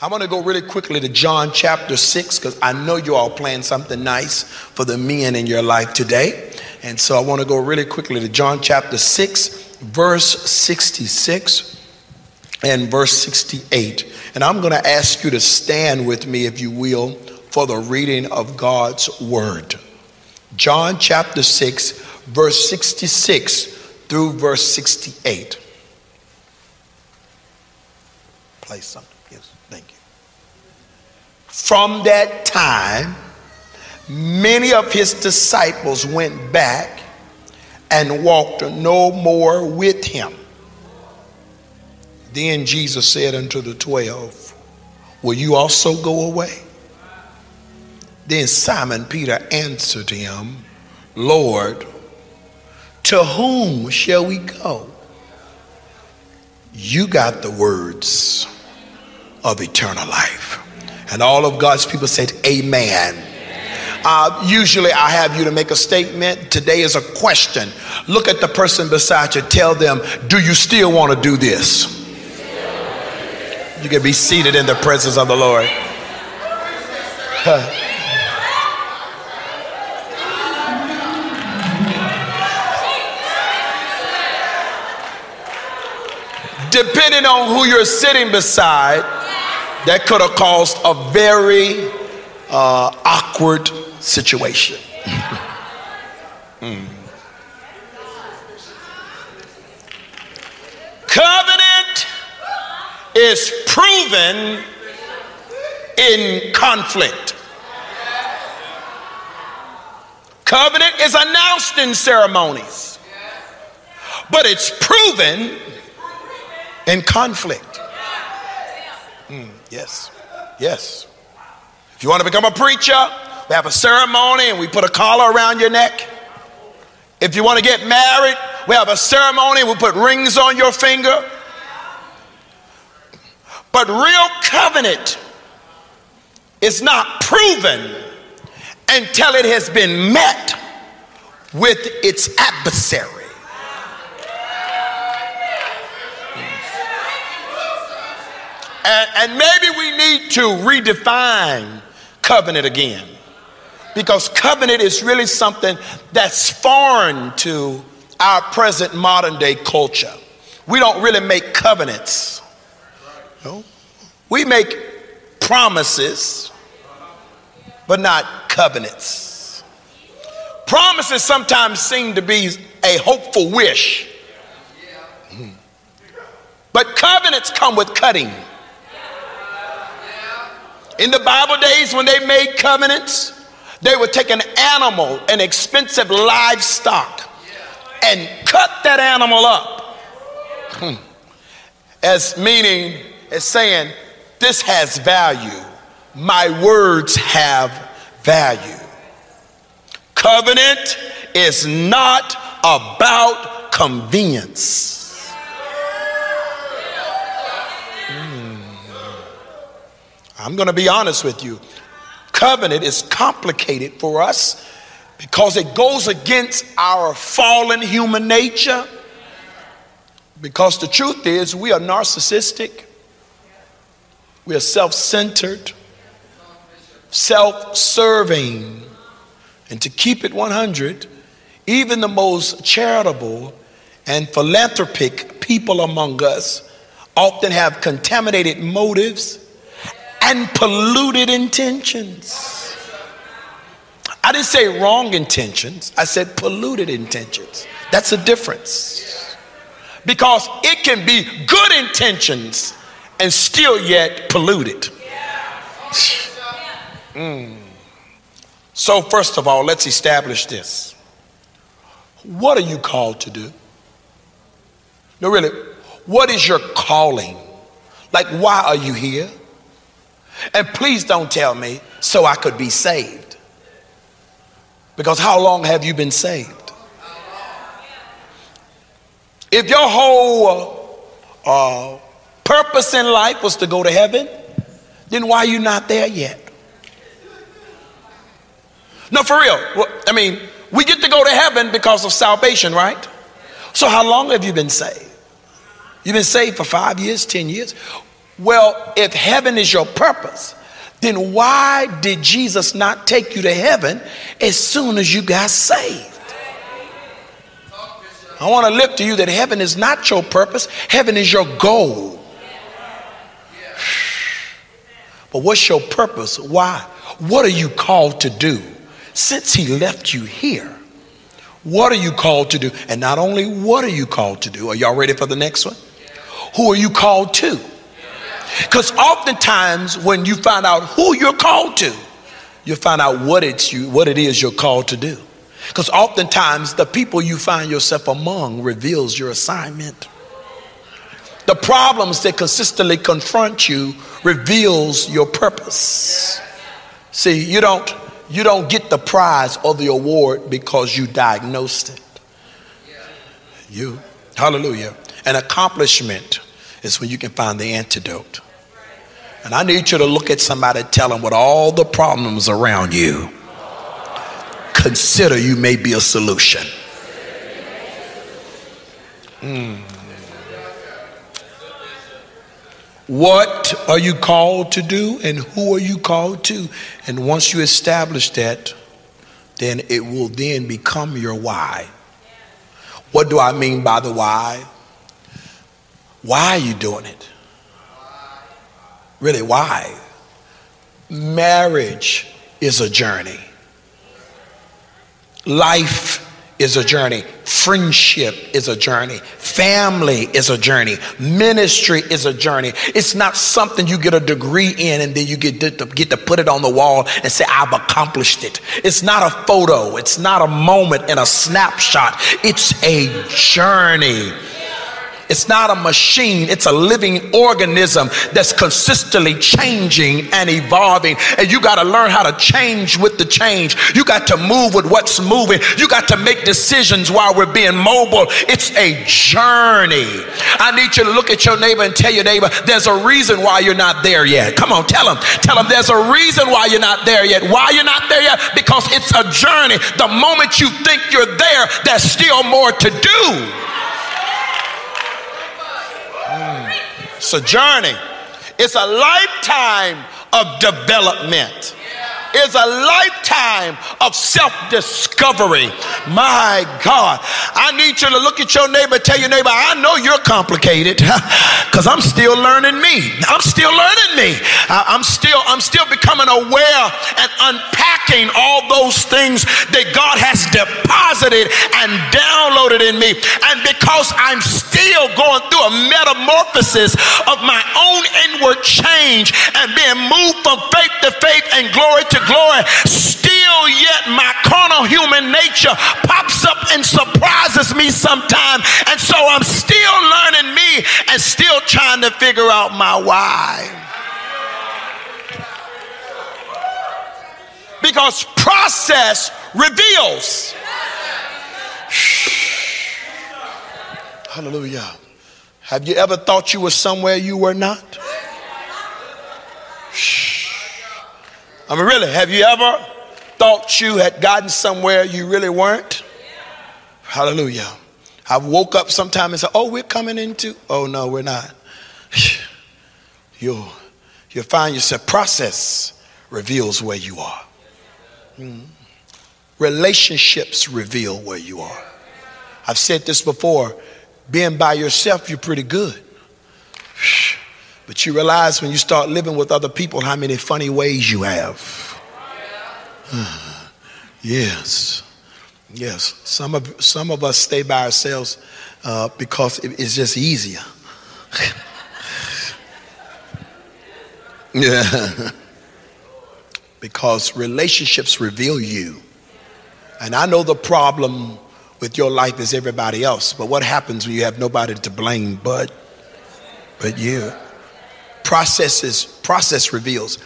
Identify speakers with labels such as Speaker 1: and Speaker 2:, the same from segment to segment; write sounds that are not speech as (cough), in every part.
Speaker 1: I want to go really quickly to John chapter 6 because I know you all plan something nice for the men in your life today. And so I want to go really quickly to John chapter 6, verse 66 and verse 68. And I'm going to ask you to stand with me, if you will, for the reading of God's word. John chapter 6, verse 66 through verse 68. Play something. From that time, many of his disciples went back and walked no more with him. Then Jesus said unto the twelve, Will you also go away? Then Simon Peter answered him, Lord, to whom shall we go? You got the words of eternal life. And all of God's people said, Amen. Uh, usually, I have you to make a statement. Today is a question. Look at the person beside you. Tell them, Do you still want to do this? You can be seated in the presence of the Lord. Depending on who you're sitting beside, that could have caused a very uh, awkward situation. (laughs) mm. Covenant is proven in conflict. Covenant is announced in ceremonies, but it's proven in conflict. Yes. Yes. If you want to become a preacher, we have a ceremony and we put a collar around your neck. If you want to get married, we have a ceremony and we put rings on your finger. But real covenant is not proven until it has been met with its adversary. And, and maybe we need to redefine covenant again. Because covenant is really something that's foreign to our present modern day culture. We don't really make covenants. No. We make promises, but not covenants. Promises sometimes seem to be a hopeful wish. Hmm. But covenants come with cutting. In the Bible days, when they made covenants, they would take an animal, an expensive livestock, and cut that animal up. Hmm. As meaning, as saying, this has value. My words have value. Covenant is not about convenience. I'm going to be honest with you. Covenant is complicated for us because it goes against our fallen human nature. Because the truth is, we are narcissistic, we are self centered, self serving. And to keep it 100, even the most charitable and philanthropic people among us often have contaminated motives and polluted intentions. I didn't say wrong intentions, I said polluted intentions. That's a difference. Because it can be good intentions and still yet polluted. Mm. So, first of all, let's establish this. What are you called to do? No, really, what is your calling? Like, why are you here? And please don't tell me so I could be saved. Because how long have you been saved? If your whole uh, purpose in life was to go to heaven, then why are you not there yet? No, for real. I mean, we get to go to heaven because of salvation, right? So, how long have you been saved? You've been saved for five years, 10 years. Well, if heaven is your purpose, then why did Jesus not take you to heaven as soon as you got saved? I want to lift to you that heaven is not your purpose, heaven is your goal. (sighs) But what's your purpose? Why? What are you called to do? Since he left you here, what are you called to do? And not only what are you called to do, are y'all ready for the next one? Who are you called to? Because oftentimes when you find out who you're called to, you find out what it's you, what it is you're called to do. Because oftentimes the people you find yourself among reveals your assignment. The problems that consistently confront you reveals your purpose. See, you don't you don't get the prize or the award because you diagnosed it. You, hallelujah. An accomplishment is when you can find the antidote. And I need you to look at somebody, tell them what all the problems around you, consider you may be a solution. Mm. What are you called to do and who are you called to? And once you establish that, then it will then become your why. What do I mean by the why? Why are you doing it? Really, why? Marriage is a journey. Life is a journey. Friendship is a journey. Family is a journey. Ministry is a journey. It's not something you get a degree in and then you get to, get to put it on the wall and say, I've accomplished it. It's not a photo. It's not a moment and a snapshot. It's a journey. It's not a machine, it's a living organism that's consistently changing and evolving. And you got to learn how to change with the change. You got to move with what's moving. You got to make decisions while we're being mobile. It's a journey. I need you to look at your neighbor and tell your neighbor, there's a reason why you're not there yet. Come on, tell them. Tell them there's a reason why you're not there yet. Why you're not there yet? Because it's a journey. The moment you think you're there, there's still more to do. It's a journey. It's a lifetime of development is a lifetime of self discovery. My God, I need you to look at your neighbor, tell your neighbor, I know you're complicated (laughs) because I'm still learning me. I'm still learning me. I'm still, I'm still becoming aware and unpacking all those things that God has deposited and downloaded in me. And because I'm still going through a metamorphosis of my own inward change and being moved from faith to faith and glory to glory, still yet my carnal human nature pops up and surprises me sometimes. And so I'm still learning me and still trying to figure out my why. Because process reveals. Hallelujah. Have you ever thought you were somewhere you were not? I mean, really, have you ever thought you had gotten somewhere you really weren't? Hallelujah. I woke up sometime and said, Oh, we're coming into. Oh, no, we're not. (sighs) You'll, you'll find yourself, process reveals where you are. Mm. Relationships reveal where you are. I've said this before being by yourself, you're pretty good. But you realize when you start living with other people how many funny ways you have. (sighs) yes. Yes. Some of, some of us stay by ourselves uh, because it, it's just easier. (laughs) yeah. because relationships reveal you. And I know the problem with your life is everybody else, but what happens when you have nobody to blame but but you? Processes process reveals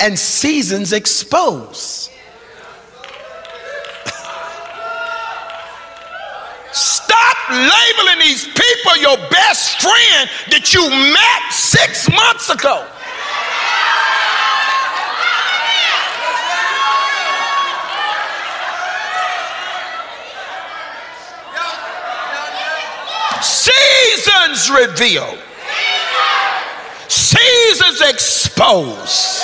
Speaker 1: and seasons expose. Stop labeling these people your best friend that you met six months ago. Seasons reveal seasons expose.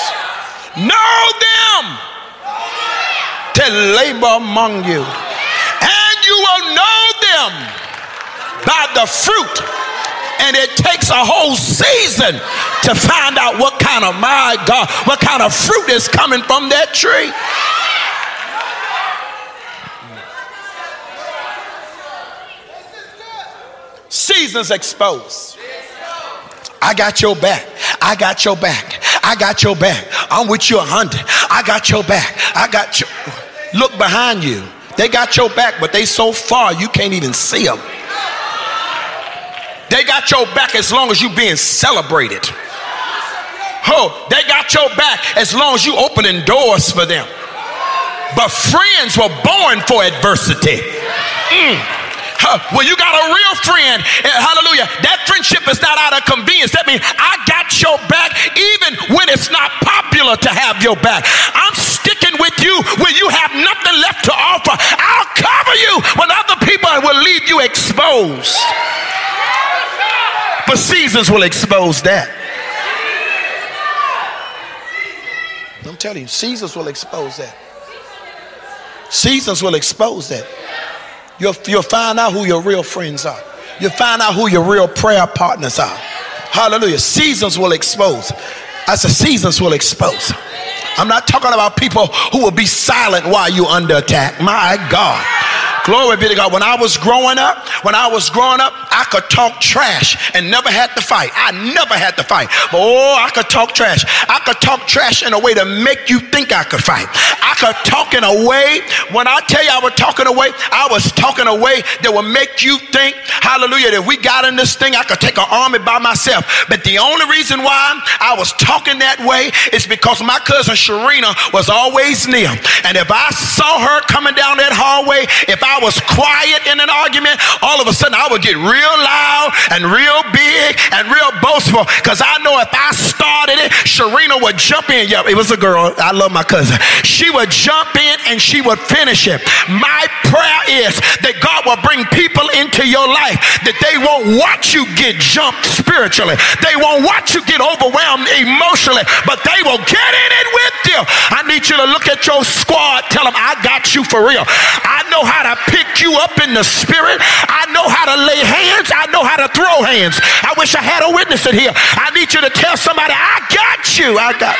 Speaker 1: Know them to labor among you. And you will know them by the fruit. And it takes a whole season to find out what kind of, my God, what kind of fruit is coming from that tree. Seasons exposed. I got your back. I got your back. I got your back. I'm with you a hundred. I got your back. I got you. Look behind you. They got your back, but they so far you can't even see them. They got your back as long as you being celebrated. Oh, they got your back as long as you opening doors for them. But friends were born for adversity. Mm. When you got a real friend, eh, hallelujah, that friendship is not out of convenience. That means I got your back even when it's not popular to have your back. I'm sticking with you when you have nothing left to offer. I'll cover you when other people will leave you exposed. But seasons will expose that. I'm telling you, seasons will expose that. Seasons will expose that. You'll, you'll find out who your real friends are. You'll find out who your real prayer partners are. Hallelujah. Seasons will expose. I said, seasons will expose. I'm not talking about people who will be silent while you're under attack. My God. Glory be to God. When I was growing up, when I was growing up, I could talk trash and never had to fight. I never had to fight. But oh, I could talk trash. I could talk trash in a way to make you think I could fight. I could talk in a way, when I tell you I was talking away, I was talking a way that would make you think, hallelujah, that we got in this thing, I could take an army by myself. But the only reason why I was talking that way is because my cousin Sharina was always near. And if I saw her coming down that hallway, if I I was quiet in an argument, all of a sudden I would get real loud and real big and real boastful because I know if I started it, Sharina would jump in. Yep, it was a girl. I love my cousin. She would jump in and she would finish it. My prayer is that God will bring people into your life that they won't watch you get jumped spiritually. They won't watch you get overwhelmed emotionally, but they will get in it with you. I need you to look at your squad. Tell them, I got you for real. I know how to pick you up in the spirit. I know how to lay hands. I know how to throw hands. I wish I had a witness in here. I need you to tell somebody, I got you. I got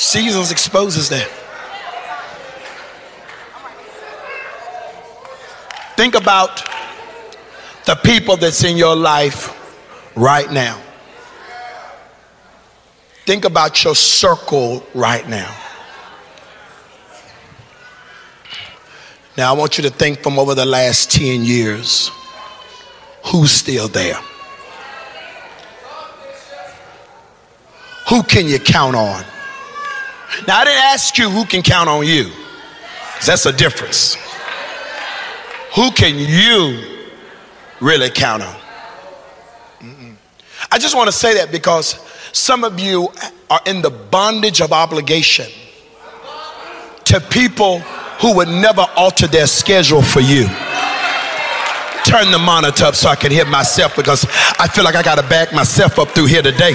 Speaker 1: Seasons exposes that. Think about the people that's in your life right now. Think about your circle right now. Now, I want you to think from over the last 10 years who's still there? Who can you count on? Now, I didn't ask you who can count on you, that's a difference. Who can you really count on? Mm-mm. I just want to say that because some of you are in the bondage of obligation to people who would never alter their schedule for you. Turn the monitor up so I can hear myself because I feel like I got to back myself up through here today.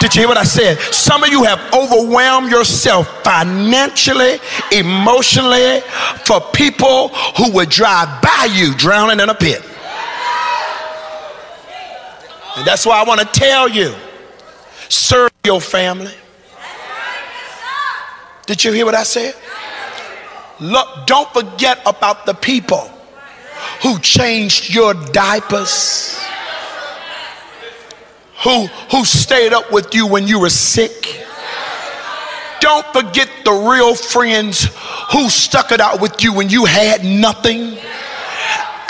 Speaker 1: Did you hear what I said? Some of you have overwhelmed yourself financially, emotionally for people who would drive by you drowning in a pit. And that's why I want to tell you serve your family. Did you hear what I said? Look, don't forget about the people who changed your diapers, who, who stayed up with you when you were sick. Don't forget the real friends who stuck it out with you when you had nothing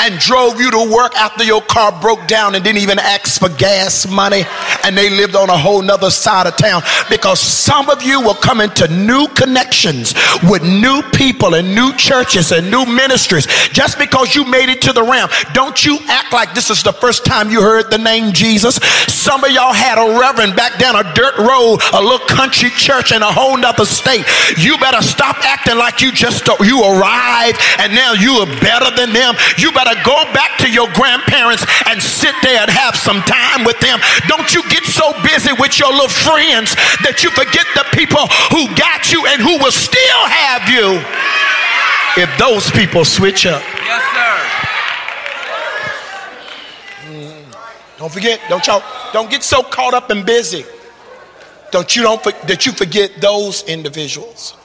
Speaker 1: and drove you to work after your car broke down and didn't even ask for gas money and they lived on a whole nother side of town. Because some of you will come into new connections with new people and new churches and new ministries just because you made it to the Ramp. Don't you act like this is the first time you heard the name jesus. Some of y'all had a reverend back down a dirt road a little country church in a whole nother state. You better stop acting like you just you arrived and now you are better than them. You better go back to your grandparents and sit there and have some time with them don't you get so busy with your little friends that you forget the people who got you and who will still have you if those people switch up.
Speaker 2: Yes, sir.
Speaker 1: Mm. Don't forget, don't y'all, don't get so caught up and busy. Don't you don't that you forget those individuals.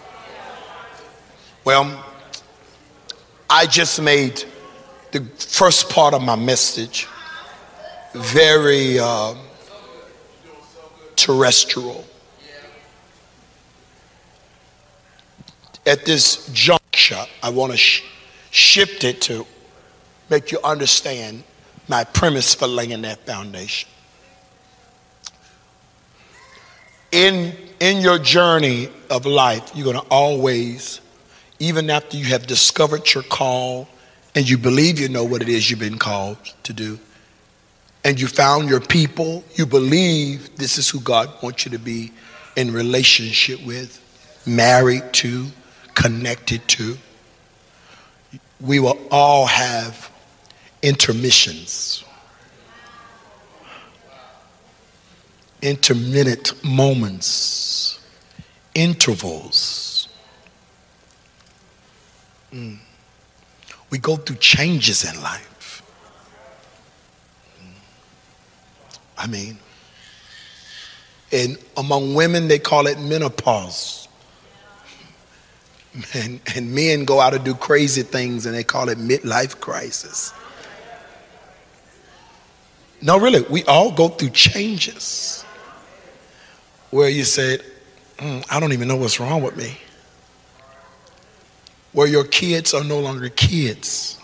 Speaker 1: Well, I just made the first part of my message very uh, terrestrial. At this juncture, I want to sh- shift it to make you understand my premise for laying that foundation. In, in your journey of life, you're going to always, even after you have discovered your call and you believe you know what it is you've been called to do, and you found your people, you believe this is who God wants you to be in relationship with, married to, connected to, we will all have intermissions, intermittent moments, intervals. Mm. We go through changes in life. I mean, and among women, they call it menopause. And, and men go out and do crazy things and they call it midlife crisis. No, really, we all go through changes where you said, mm, I don't even know what's wrong with me. Where your kids are no longer kids,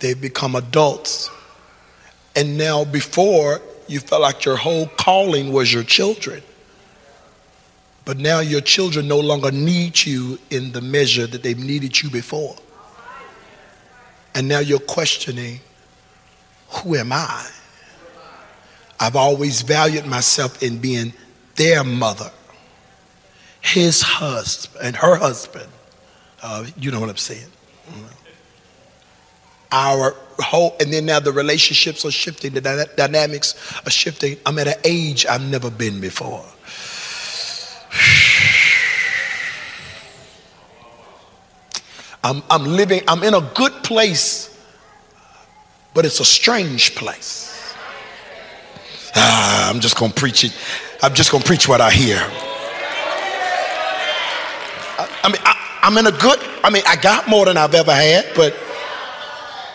Speaker 1: they've become adults. And now, before, you felt like your whole calling was your children. But now your children no longer need you in the measure that they've needed you before. And now you're questioning, who am I? I've always valued myself in being their mother, his husband, and her husband. Uh, you know what I'm saying. Our whole, and then now the relationships are shifting, the dynamics are shifting. I'm at an age I've never been before. I'm, I'm living, I'm in a good place, but it's a strange place. Ah, I'm just gonna preach it. I'm just gonna preach what I hear. I, I mean, I, I'm in a good, I mean, I got more than I've ever had, but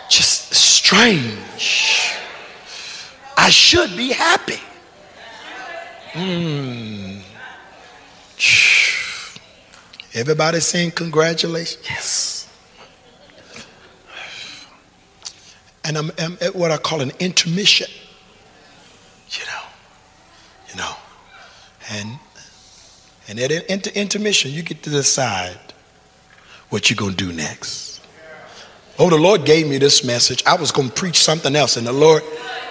Speaker 1: just strange. I should be happy. Mm. Everybody saying congratulations? Yes. And I'm, I'm, at what I call an intermission. You know, you know, and and at inter- intermission, you get to decide what you're gonna do next. Oh, the Lord gave me this message. I was going to preach something else, and the Lord,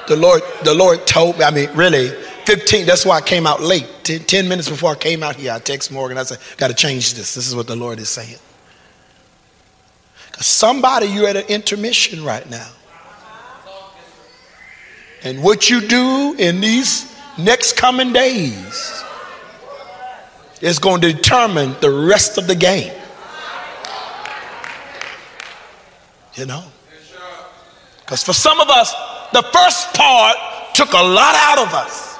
Speaker 1: the Lord, the Lord told me. I mean, really, 15. That's why I came out late. 10, 10 minutes before I came out here, I text Morgan. I said, "Got to change this. This is what the Lord is saying." Somebody, you're at an intermission right now, and what you do in these next coming days is going to determine the rest of the game. You know? Because for some of us, the first part took a lot out of us.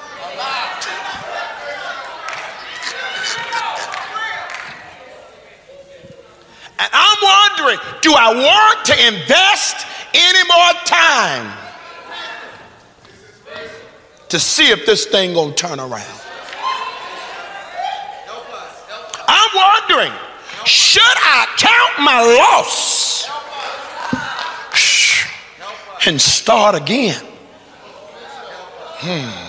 Speaker 1: And I'm wondering do I want to invest any more time to see if this thing gonna turn around? I'm wondering should I count my loss? And start again. Hmm.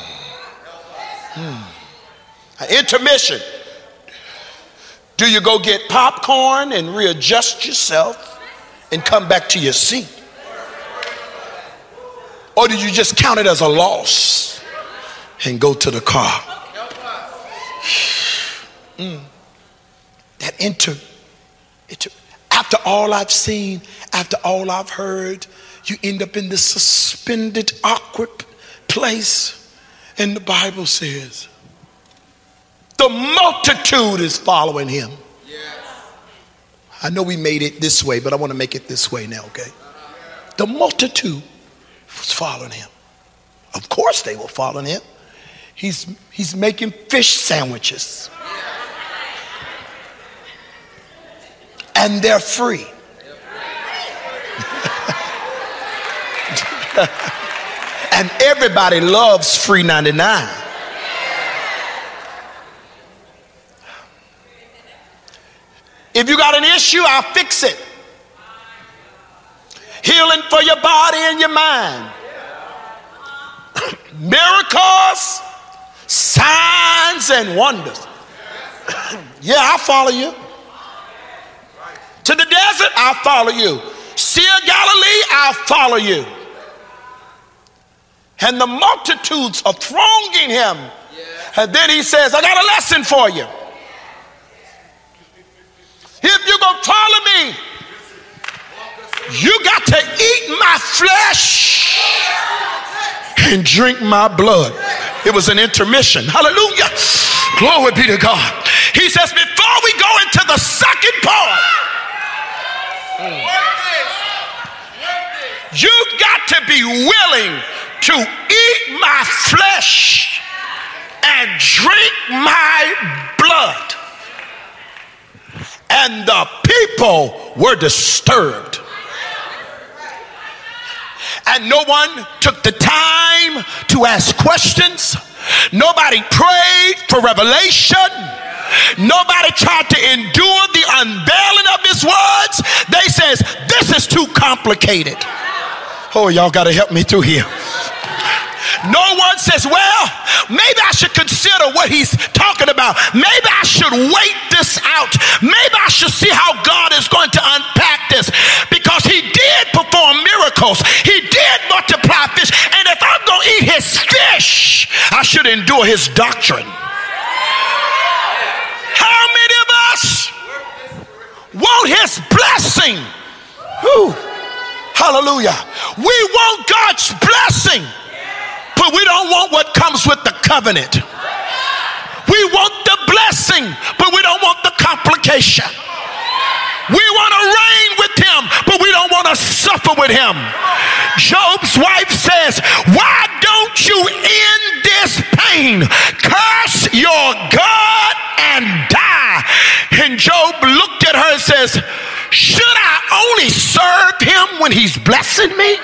Speaker 1: Hmm. Intermission. Do you go get popcorn and readjust yourself and come back to your seat? Or do you just count it as a loss and go to the car? Mm. That inter, inter, after all I've seen, after all I've heard, you end up in this suspended, awkward place. And the Bible says, the multitude is following him. I know we made it this way, but I want to make it this way now, okay? The multitude was following him. Of course they were following him. He's, he's making fish sandwiches. and they're free. (laughs) and everybody loves free 99. If you got an issue, I'll fix it. Healing for your body and your mind. (laughs) Miracles, signs, and wonders. (laughs) yeah, I'll follow you. To the desert, I'll follow you. Sea of Galilee, I'll follow you. And the multitudes are thronging him. And then he says, I got a lesson for you. If you're going to follow me, you got to eat my flesh and drink my blood. It was an intermission. Hallelujah. Glory be to God. He says, before we go into the second part, You've got to be willing to eat my flesh and drink my blood. And the people were disturbed. And no one took the time to ask questions. Nobody prayed for revelation. Nobody tried to endure the unveiling of his words. They says, this is too complicated. Oh, y'all got to help me through here. No one says, well, maybe I should consider what he's talking about. Maybe I should wait this out. Maybe I should see how God is going to unpack this because he did perform miracles. He did multiply fish. And if I'm going to eat his fish, I should endure his doctrine. How many of us want his blessing? Whew. Hallelujah. We want God's blessing, but we don't want what comes with the covenant. We want the blessing, but we don't want the complication. We want to reign with him, but we don't want to suffer with him. Job's wife says, Why don't you end this pain? Curse your God and die. And Job looked at her and says, Should I only serve him when he's blessing me?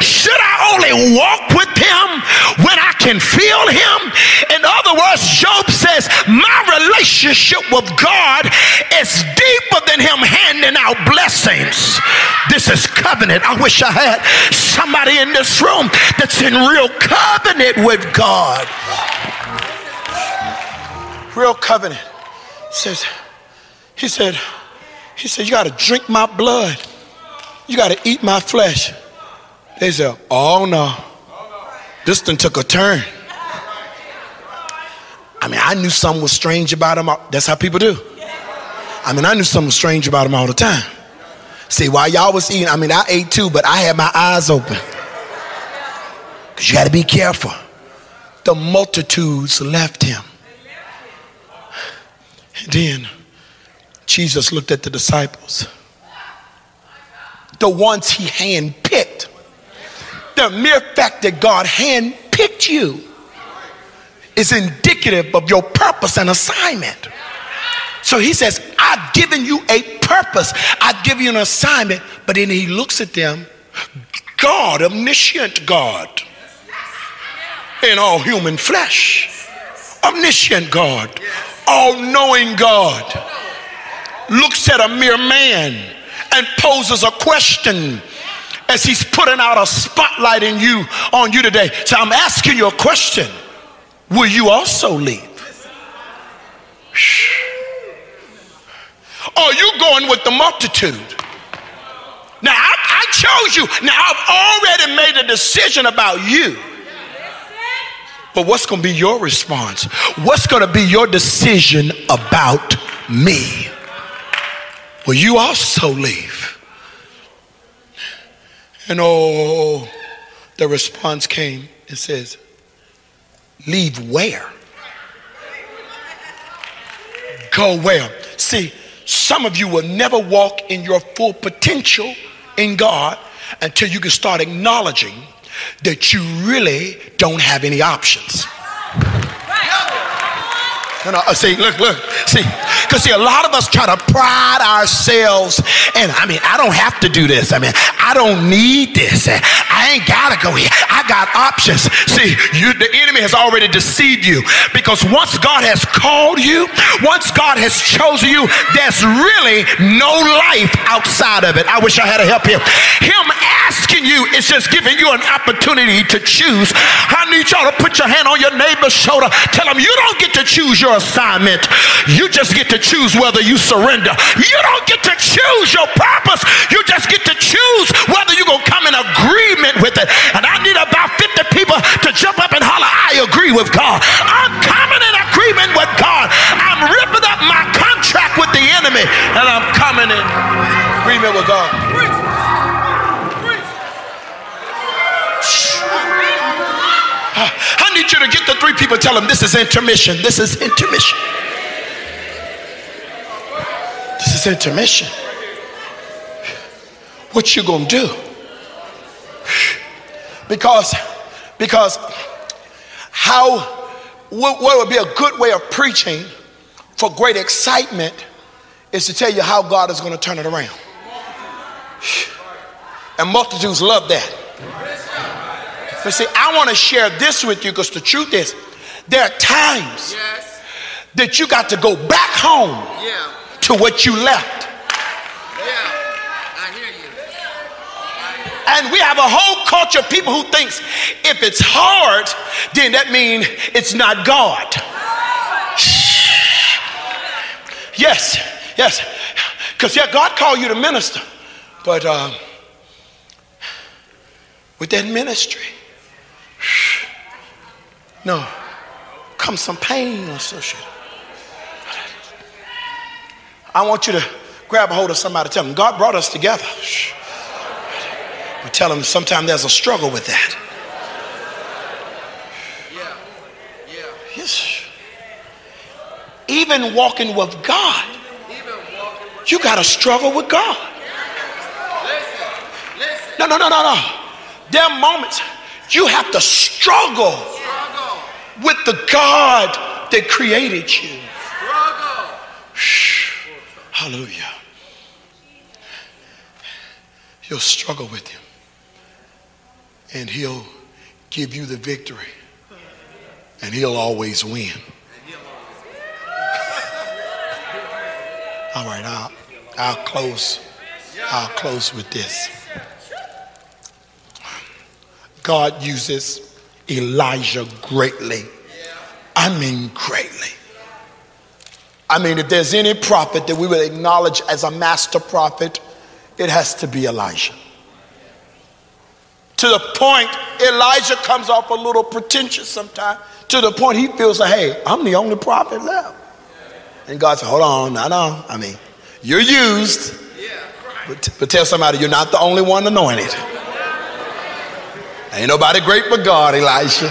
Speaker 1: Should I only walk with him when I can feel him? In other words, Job says, My relationship with God is deeper than him handing out blessings. This is covenant. I wish I had somebody in this room that's in real covenant with God. Real covenant. Says, he said, he said, you got to drink my blood. You got to eat my flesh. They said, oh no. This thing took a turn. I mean, I knew something was strange about him. That's how people do. I mean, I knew something was strange about him all the time. See, while y'all was eating, I mean, I ate too, but I had my eyes open. Because you got to be careful. The multitudes left him. And then Jesus looked at the disciples, the ones he handpicked. The mere fact that God handpicked you is indicative of your purpose and assignment. So he says, I've given you a purpose, I've given you an assignment. But then he looks at them, God, omniscient God, in all human flesh, omniscient God, all knowing God, looks at a mere man and poses a question as he's putting out a spotlight in you on you today. So I'm asking you a question. Will you also leave? Are you going with the multitude? Now, I, I chose you. Now, I've already made a decision about you. But what's going to be your response? What's going to be your decision about me? Will you also leave? And oh, the response came It says, Leave where? Go where? See, some of you will never walk in your full potential in God until you can start acknowledging that you really don't have any options. No, no, uh, see, look, look, see, because see, a lot of us try to pride ourselves, and I mean, I don't have to do this. I mean, I don't need this. I ain't gotta go here. I got options. See, you, the enemy has already deceived you because once God has called you, once God has chosen you, there's really no life outside of it. I wish I had a help here. Him asking you is just giving you an opportunity to choose. I need y'all to put your hand on your neighbor's shoulder. Tell them you don't get to choose your assignment. You just get to choose whether you surrender. You don't get to choose your purpose. You just get to choose whether you're going to come in agreement with it. And I need about 50 people to jump up and holler, I agree with God. I'm coming in agreement with God. I'm ripping up my contract with the enemy and I'm coming in agreement with God. I need you to get the three people, tell them this is intermission. This is intermission. This is intermission. What you gonna do? Because, because how what, what would be a good way of preaching for great excitement is to tell you how God is going to turn it around. And multitudes love that. But see, I want to share this with you because the truth is, there are times yes. that you got to go back home yeah. to what you left. Yeah. I hear you. And we have a whole culture of people who thinks if it's hard, then that means it's not God. Yes, yes. Because yeah, God called you to minister. But uh, with that ministry, no, comes some pain associated. I want you to grab a hold of somebody, tell them, God brought us together. But tell them sometimes there's a struggle with that. Yeah. Yeah. Yes. Even walking with God, you got to struggle with God. Listen. Listen. No, no, no, no, no. There are moments you have to struggle with the God that created you. Struggle. Hallelujah. You'll struggle with him. And he'll give you the victory. And he'll always win. All right, I'll, I'll close. I'll close with this. God uses Elijah greatly. I mean, greatly. I mean, if there's any prophet that we would acknowledge as a master prophet, it has to be Elijah. To the point, Elijah comes off a little pretentious sometimes, to the point he feels like, hey, I'm the only prophet left. And God said, hold on, no, no. I mean, you're used, but, but tell somebody you're not the only one anointed. Ain't nobody great but God, Elijah.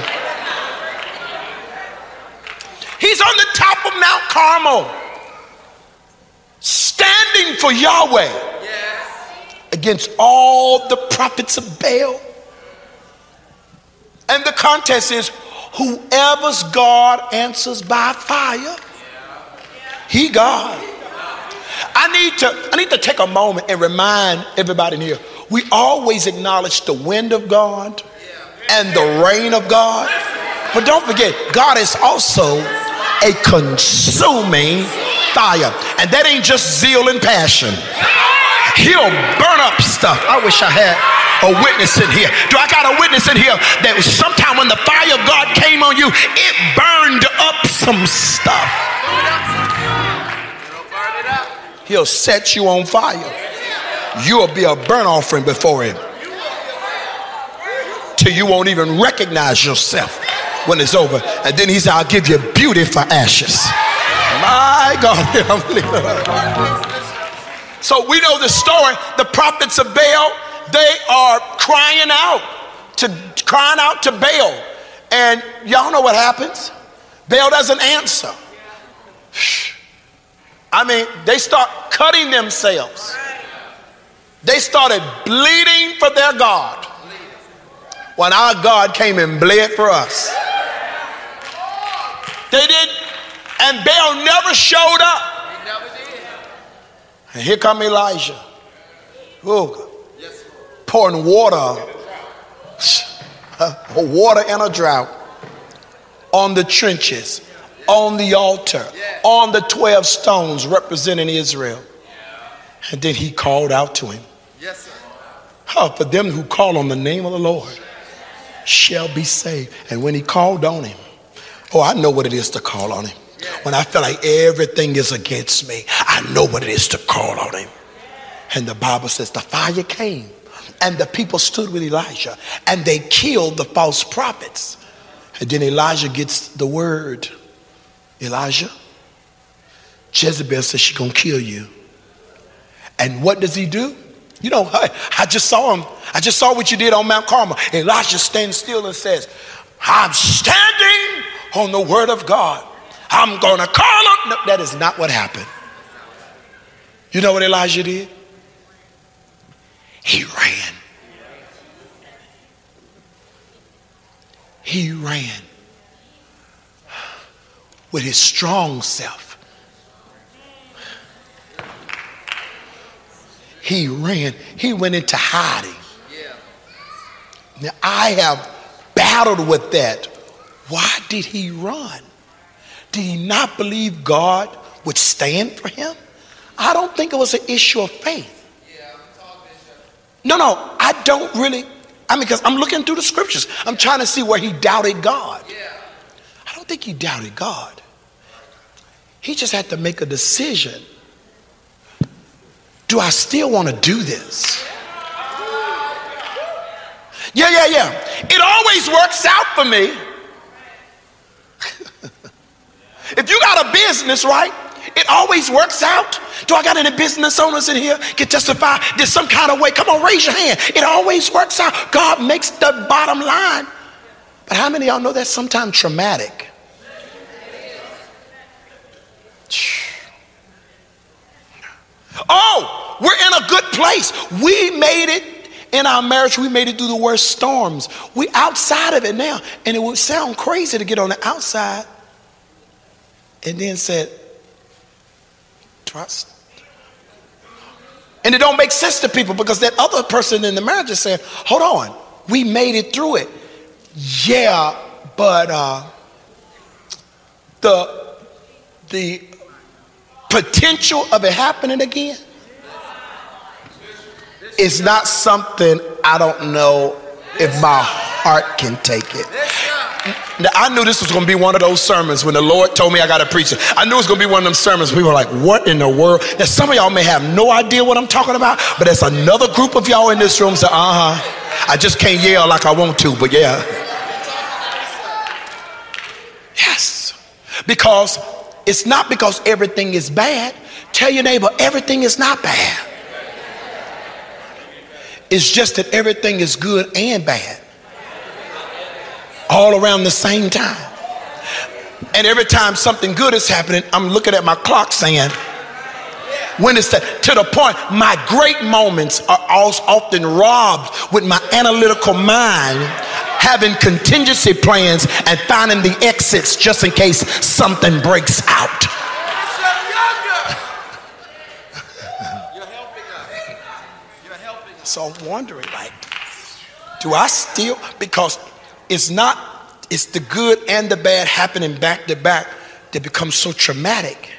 Speaker 1: He's on the top of Mount Carmel, standing for Yahweh against all the prophets of Baal. And the contest is whoever's God answers by fire, he God. I need to I need to take a moment and remind everybody in here. We always acknowledge the wind of God and the rain of God. But don't forget, God is also a consuming fire. And that ain't just zeal and passion. He'll burn up stuff. I wish I had a witness in here? Do I got a witness in here that sometime when the fire of God came on you, it burned up some stuff? He'll set you on fire. You'll be a burnt offering before him. Till you won't even recognize yourself when it's over. And then he said, I'll give you beauty for ashes. My God. (laughs) so we know the story. The prophets of Baal, they are crying out to crying out to Baal. And y'all know what happens? Baal doesn't answer. (sighs) I mean, they start cutting themselves. They started bleeding for their God when our God came and bled for us. They did, and Baal never showed up. He never did. And here come Elijah. Ooh, pouring water, (laughs) water in a drought on the trenches, on the altar, on the 12 stones representing Israel. And then he called out to him. Oh, for them who call on the name of the Lord shall be saved. And when he called on him, Oh, I know what it is to call on him. When I feel like everything is against me, I know what it is to call on him. And the Bible says the fire came and the people stood with Elijah and they killed the false prophets. And then Elijah gets the word Elijah, Jezebel says she's going to kill you. And what does he do? You know, I, I, just saw him. I just saw what you did on Mount Carmel. Elijah stands still and says, I'm standing on the word of God. I'm going to call on. No, that is not what happened. You know what Elijah did? He ran. He ran with his strong self. He ran. He went into hiding. Now, I have battled with that why did he run? Did he not believe God would stand for him? I don't think it was an issue of faith. No, no, I don't really. I mean, because I'm looking through the scriptures. I'm trying to see where he doubted God. I don't think he doubted God. He just had to make a decision. Do I still want to do this? Yeah, yeah, yeah. It always works out for me if you got a business, right? It always works out. Do I got any business owners in here can testify there's some kind of way? Come on, raise your hand. It always works out. God makes the bottom line. But how many y'all know that's sometimes traumatic? Oh, we're in a good place. We made it in our marriage, we made it through the worst storms. We outside of it now. And it would sound crazy to get on the outside and then said, trust. And it don't make sense to people because that other person in the marriage is saying, hold on, we made it through it. Yeah, but uh, the the potential of it happening again is not something I don't know if my heart can take it. I knew this was going to be one of those sermons when the Lord told me I got to preach it. I knew it was going to be one of them sermons. We were like, What in the world? Now, some of y'all may have no idea what I'm talking about, but there's another group of y'all in this room say, Uh huh. I just can't yell like I want to, but yeah. Yes. Because it's not because everything is bad. Tell your neighbor, everything is not bad. It's just that everything is good and bad all around the same time. And every time something good is happening, I'm looking at my clock saying, when is that? To the point, my great moments are often robbed with my analytical mind having contingency plans and finding the exits just in case something breaks out. (laughs) So I'm wondering, like, do I still, because it's not, it's the good and the bad happening back to back that becomes so traumatic.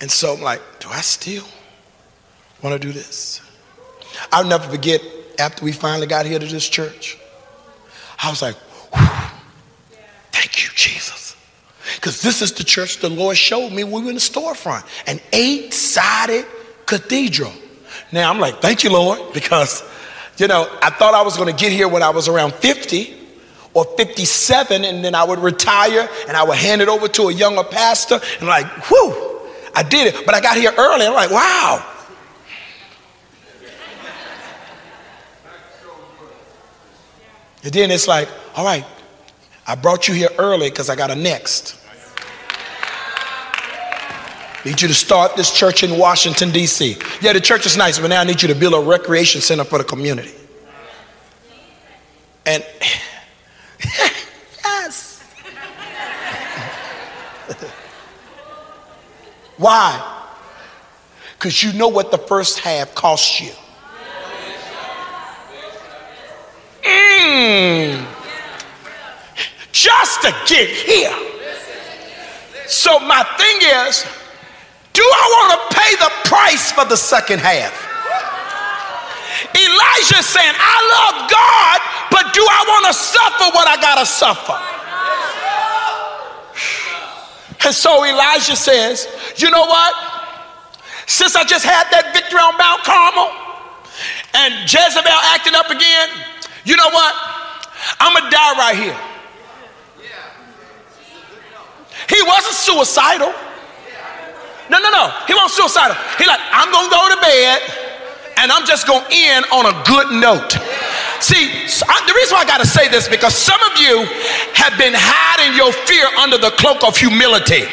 Speaker 1: And so I'm like, do I still want to do this? I'll never forget after we finally got here to this church, I was like, thank you, Jesus. Because this is the church the Lord showed me we were in the storefront an eight sided cathedral. Now I'm like, thank you, Lord, (laughs) because, you know, I thought I was going to get here when I was around 50 or 57, and then I would retire and I would hand it over to a younger pastor, and like, whew, I did it. But I got here early. I'm like, wow. And then it's like, all right, I brought you here early because I got a next. Need you to start this church in Washington, D.C. Yeah, the church is nice, but now I need you to build a recreation center for the community. And yes. Why? Because you know what the first half cost you. Mm. Just to get here. So my thing is, do I want to pay the price for the second half? Elijah saying, I love God, but do I want to suffer what I got to suffer? And so Elijah says, You know what? Since I just had that victory on Mount Carmel and Jezebel acting up again, you know what? I'm going to die right here. He wasn't suicidal. No, no, no. He wasn't suicidal. He like, I'm going to go to bed and I'm just going to end on a good note. See, the reason why I got to say this because some of you have been hiding your fear under the cloak of humility.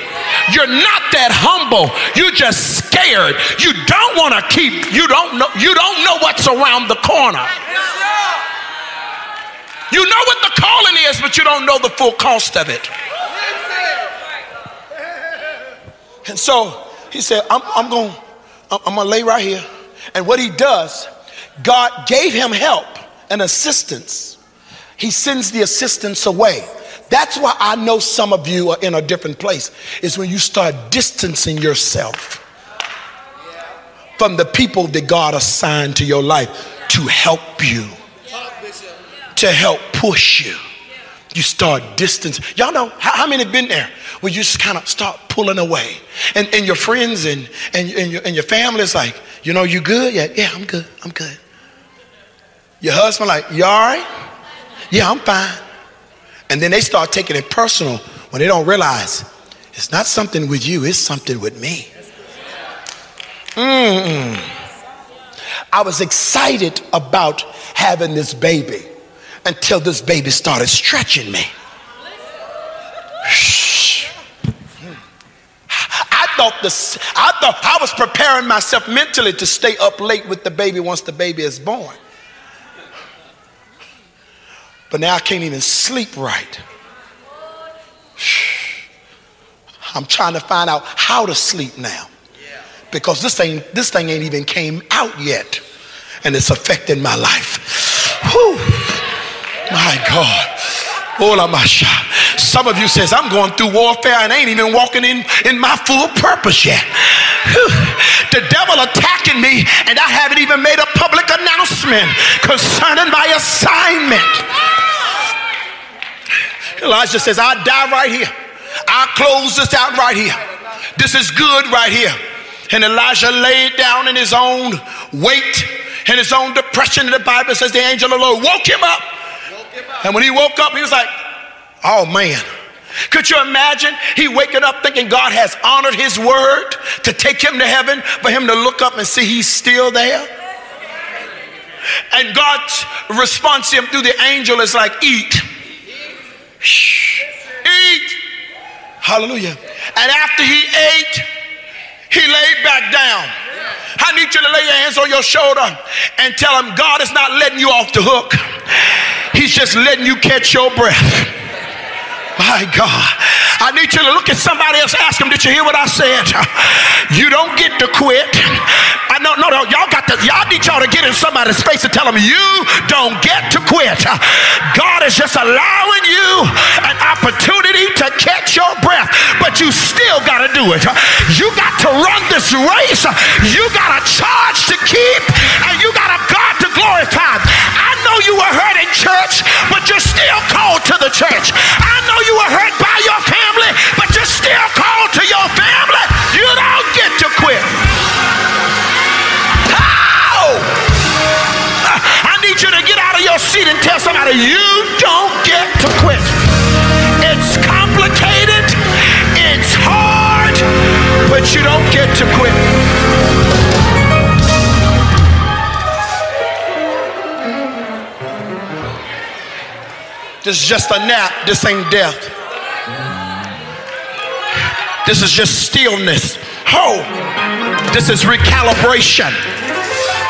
Speaker 1: You're not that humble. You're just scared. You don't want to keep. You don't know. You don't know what's around the corner. You know what the calling is, but you don't know the full cost of it. And so he said, I'm, I'm going I'm going to lay right here. And what he does, God gave him help and assistance. He sends the assistance away. That's why I know some of you are in a different place, is when you start distancing yourself from the people that God assigned to your life to help you, to help push you. You start distance. Y'all know how, how many have been there where you just kind of start pulling away? And, and your friends and, and, and, your, and your family is like, you know, you good? Yeah, yeah, I'm good. I'm good. Your husband like, you all right? Yeah, I'm fine. And then they start taking it personal when they don't realize it's not something with you, it's something with me. Mm-mm. I was excited about having this baby until this baby started stretching me. I thought this, I thought I was preparing myself mentally to stay up late with the baby once the baby is born. But now I can't even sleep right. I'm trying to find out how to sleep now. Because this thing, this thing ain't even came out yet. And it's affecting my life. Whew. My God. Some of you says, I'm going through warfare and ain't even walking in, in my full purpose yet. The devil attacking me and I haven't even made a public announcement concerning my assignment. Elijah says, I'll die right here. I'll close this out right here. This is good right here. And Elijah laid down in his own weight and his own depression. And The Bible says the angel of the Lord woke him up and when he woke up, he was like, oh man. Could you imagine he waking up thinking God has honored his word to take him to heaven, for him to look up and see he's still there? And God's response to him through the angel is like, eat. Shh. Eat. Hallelujah. And after he ate, he laid back down. I need you to lay your hands on your shoulder and tell him God is not letting you off the hook. He's just letting you catch your breath. My God. I need you to look at somebody else, ask them, did you hear what I said? You don't get to quit. I know, no, no, y'all got to, y'all need y'all to get in somebody's face and tell them, you don't get to quit. God is just allowing you an opportunity to catch your breath, but you still got to do it. You got to run this race. You got a charge to keep, and you got a God to glorify. I know you were hurt in church, but you're still called to the church. I know you were hurt by your family, but you're still called to your family. You don't get to quit. How? I need you to get out of your seat and tell somebody you don't get to quit. It's complicated, it's hard, but you don't get to quit. This is just a nap. This ain't death. This is just stillness. Oh, this is recalibration.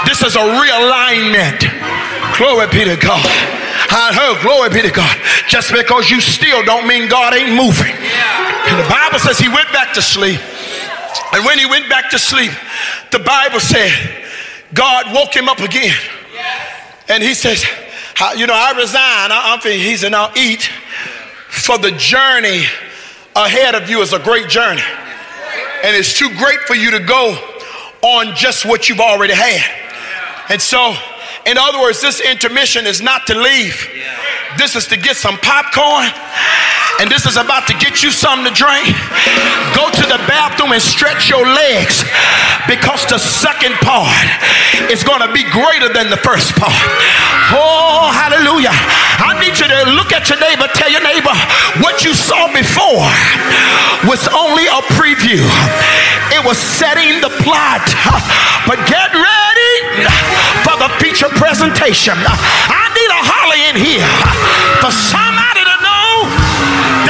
Speaker 1: This is a realignment. Glory be to God. I heard, glory be to God. Just because you still don't mean God ain't moving. And the Bible says he went back to sleep. And when he went back to sleep, the Bible said God woke him up again. And he says, you know, I resign. I, am thinking, he said, now eat, for the journey ahead of you is a great journey. And it's too great for you to go on just what you've already had. And so, in other words, this intermission is not to leave. This is to get some popcorn and this is about to get you something to drink, go to the bathroom and stretch your legs because the second part is going to be greater than the first part. Oh, hallelujah. I need you to look at your neighbor, tell your neighbor what you saw before was only a preview, it was setting the plot. But get ready for the feature presentation. I need a holly in here for know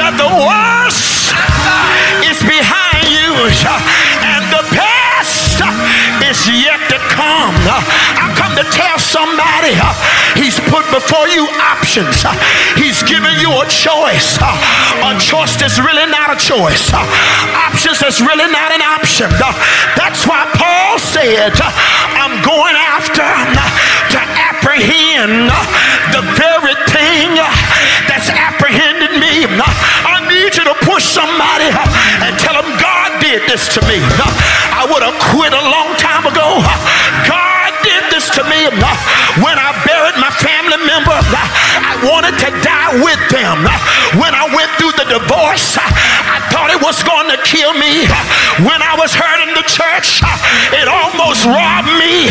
Speaker 1: that the worst is behind you and the best is yet to come. I come to tell somebody he's put before you options. He's given you a choice. A choice that's really not a choice. Options that's really not an option. That's why Paul said, I'm going after to apprehend the very this to me. I would have quit a long time ago. God did this to me when I buried my family member. I wanted to die with them. When I went through the divorce, I thought it was going to kill me. When I was hurt in the church, it almost robbed me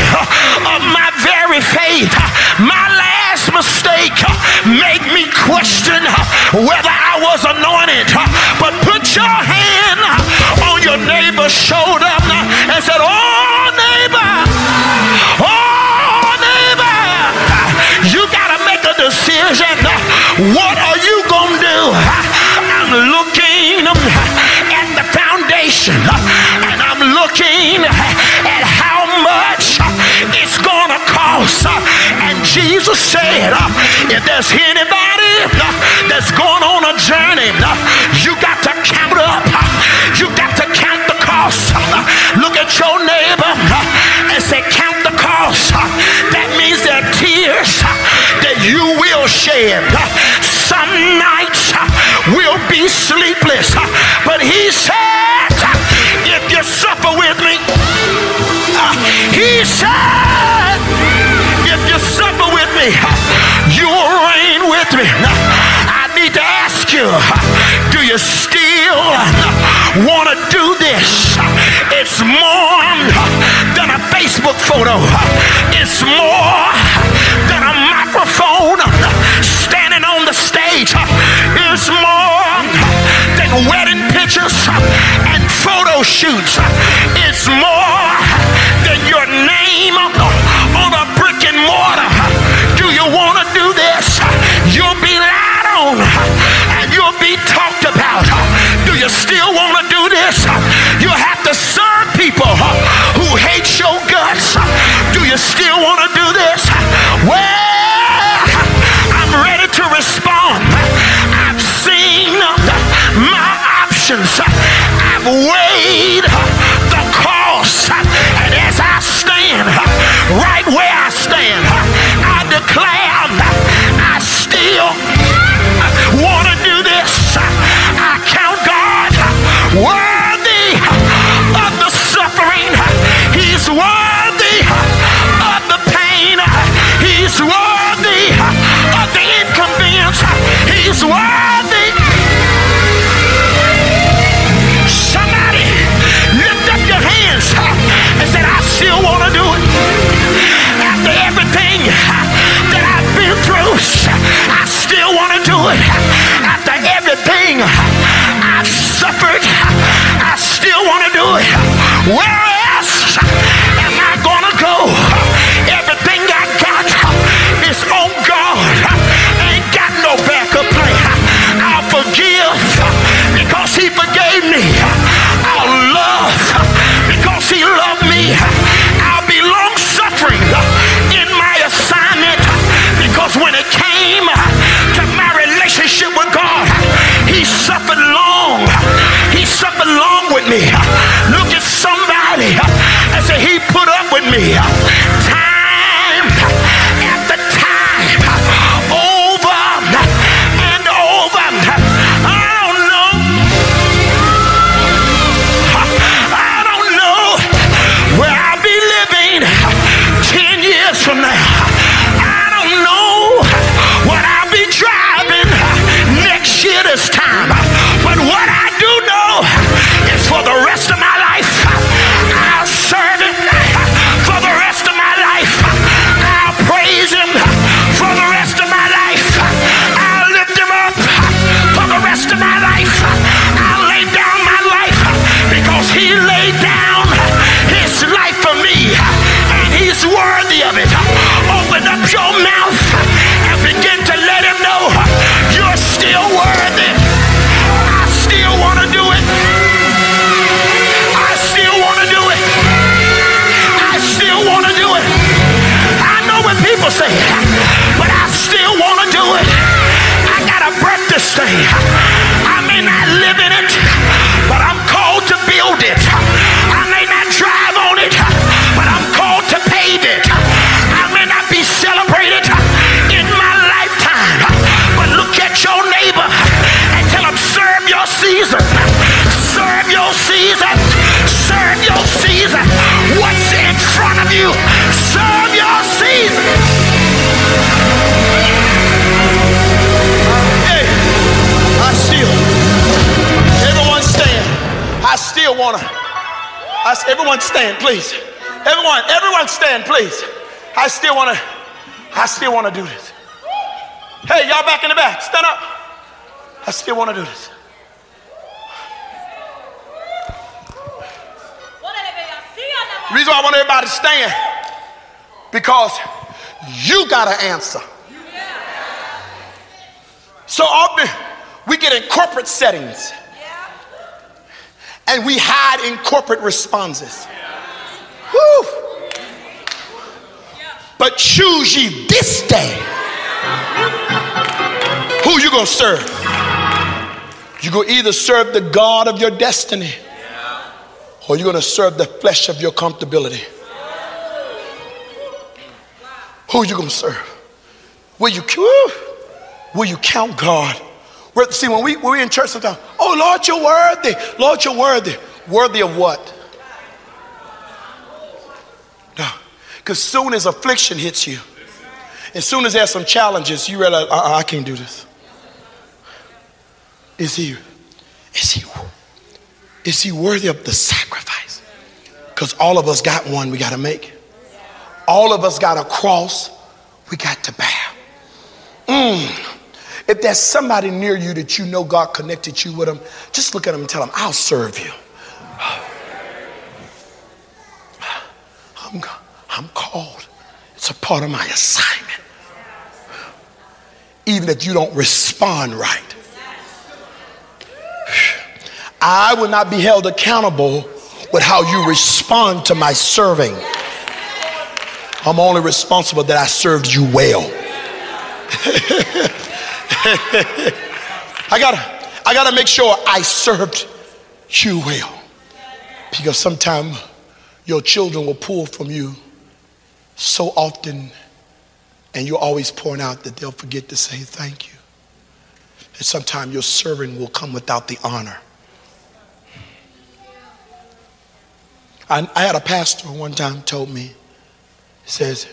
Speaker 1: of my very faith. My last mistake made me question whether I was anointed. But put your hand your neighbor's shoulder and said, Oh, neighbor, oh, neighbor, you got to make a decision. What are you going to do? I'm looking at the foundation and I'm looking at how much it's going to cost. And Jesus said, if there's anybody Some nights uh, will be sleepless. Uh, but uh, he said, if you suffer with me, he said, if you suffer with me, you will reign with me. I need to ask you, do you still want to do this? It's more still want to do this? You have to serve people who hate your guts. Do you still want to do this? Well, I'm ready to respond. I've seen my options. I've weighed it. Want to, everyone stand, please. Everyone, everyone stand, please. I still want to, I still want to do this. Hey, y'all back in the back, stand up. I still want to do this. Reason why I want everybody to stand, because you got to answer. So often we get in corporate settings and we hide in corporate responses. Woo. But choose ye this day who you gonna serve. You're gonna either serve the God of your destiny or you're gonna serve the flesh of your comfortability. Who you gonna serve? Will you will you count God? We're- See, when we we're in church sometimes, oh Lord, you're worthy. Lord, you're worthy. Worthy of what? No. Because soon as affliction hits you, as soon as there's some challenges, you realize, uh-uh, I can't do this. Is he, is he, is he worthy of the sacrifice? Because all of us got one we got to make. All of us got a cross we got to bear. Mm. If there's somebody near you that you know God connected you with them, just look at them and tell them, I'll serve you. I'm, I'm called. It's a part of my assignment. Even if you don't respond right. I will not be held accountable with how you respond to my serving. I'm only responsible that I served you well. (laughs) (laughs) I gotta, I gotta make sure I served you well. Because sometimes your children will pull from you so often, and you're always pouring out that they'll forget to say thank you. And sometimes your serving will come without the honor. I, I had a pastor one time told me, he says,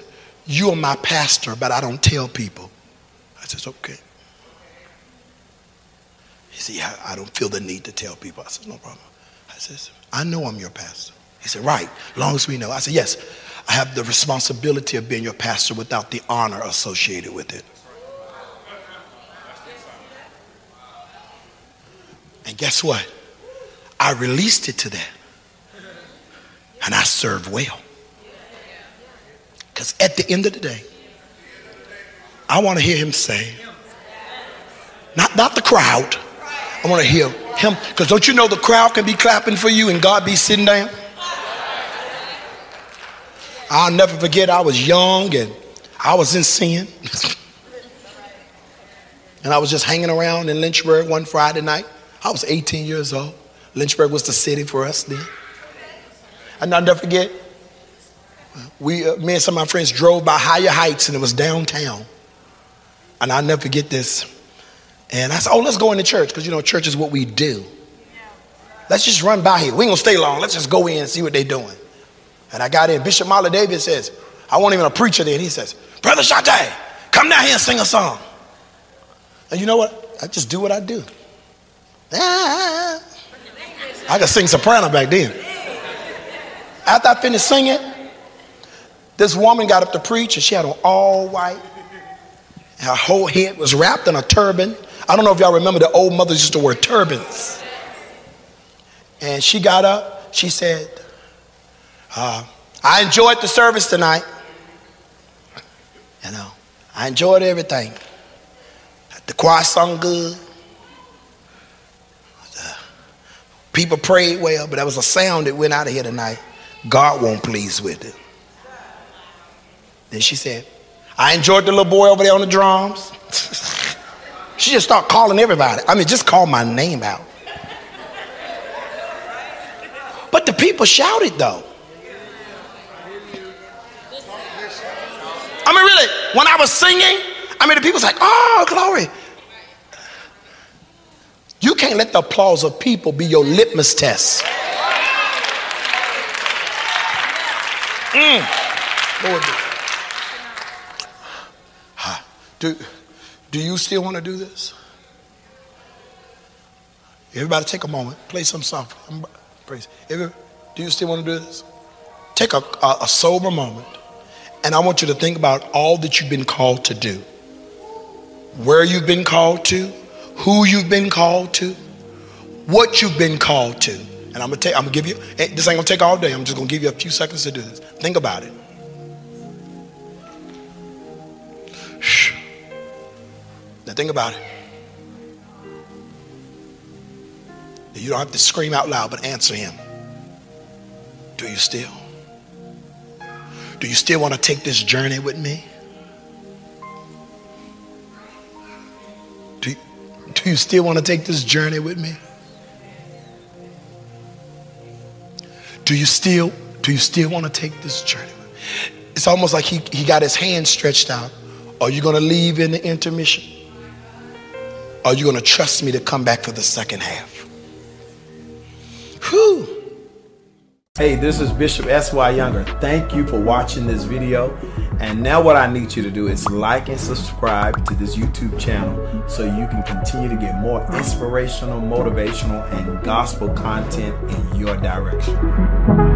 Speaker 1: You are my pastor, but I don't tell people. I says, Okay. He said, I don't feel the need to tell people. I said, No problem. I said, I know I'm your pastor. He said, Right, long as we know. I said, Yes, I have the responsibility of being your pastor without the honor associated with it. And guess what? I released it to that. And I served well. Because at the end of the day, I want to hear him say, not, not the crowd. I want to hear him. Because don't you know the crowd can be clapping for you and God be sitting down? I'll never forget, I was young and I was in sin. (laughs) and I was just hanging around in Lynchburg one Friday night. I was 18 years old. Lynchburg was the city for us then. And I'll never forget, we, uh, me and some of my friends drove by Higher Heights and it was downtown. And I'll never forget this. And I said, oh, let's go into church because, you know, church is what we do. Let's just run by here. We ain't going to stay long. Let's just go in and see what they're doing. And I got in. Bishop Marley Davis says, I wasn't even a preacher then. He says, Brother Shante, come down here and sing a song. And you know what? I just do what I do. Ah. I could sing soprano back then. After I finished singing, this woman got up to preach and she had on all white. Her whole head was wrapped in a turban. I don't know if y'all remember the old mothers used to wear turbans. And she got up, she said, uh, I enjoyed the service tonight. You know, I enjoyed everything. The choir sung good. People prayed well, but there was a sound that went out of here tonight. God won't please with it. Then she said, I enjoyed the little boy over there on the drums. (laughs) she just started calling everybody. I mean, just call my name out. But the people shouted though. I mean, really, when I was singing, I mean, the people was like, oh, glory. You can't let the applause of people be your litmus test. Mm. Lord, do, do you still want to do this? Everybody take a moment. Play some song. Praise. Everybody, do you still want to do this? Take a, a, a sober moment. And I want you to think about all that you've been called to do. Where you've been called to who you've been called to, what you've been called to. And I'm gonna take, I'm gonna give you, eh, this ain't gonna take all day. I'm just gonna give you a few seconds to do this. Think about it. Shh. Now think about it. You don't have to scream out loud, but answer him. Do you still? Do you still want to take this journey with me? Do you still want to take this journey with me? Do you still do you still want to take this journey? It's almost like he, he got his hand stretched out. Are you going to leave in the intermission? Are you going to trust me to come back for the second half? Whew. Hey, this is Bishop S.Y. Younger. Thank you for watching this video. And now what I need you to do is like and subscribe to this YouTube channel so you can continue to get more inspirational, motivational, and gospel content in your direction.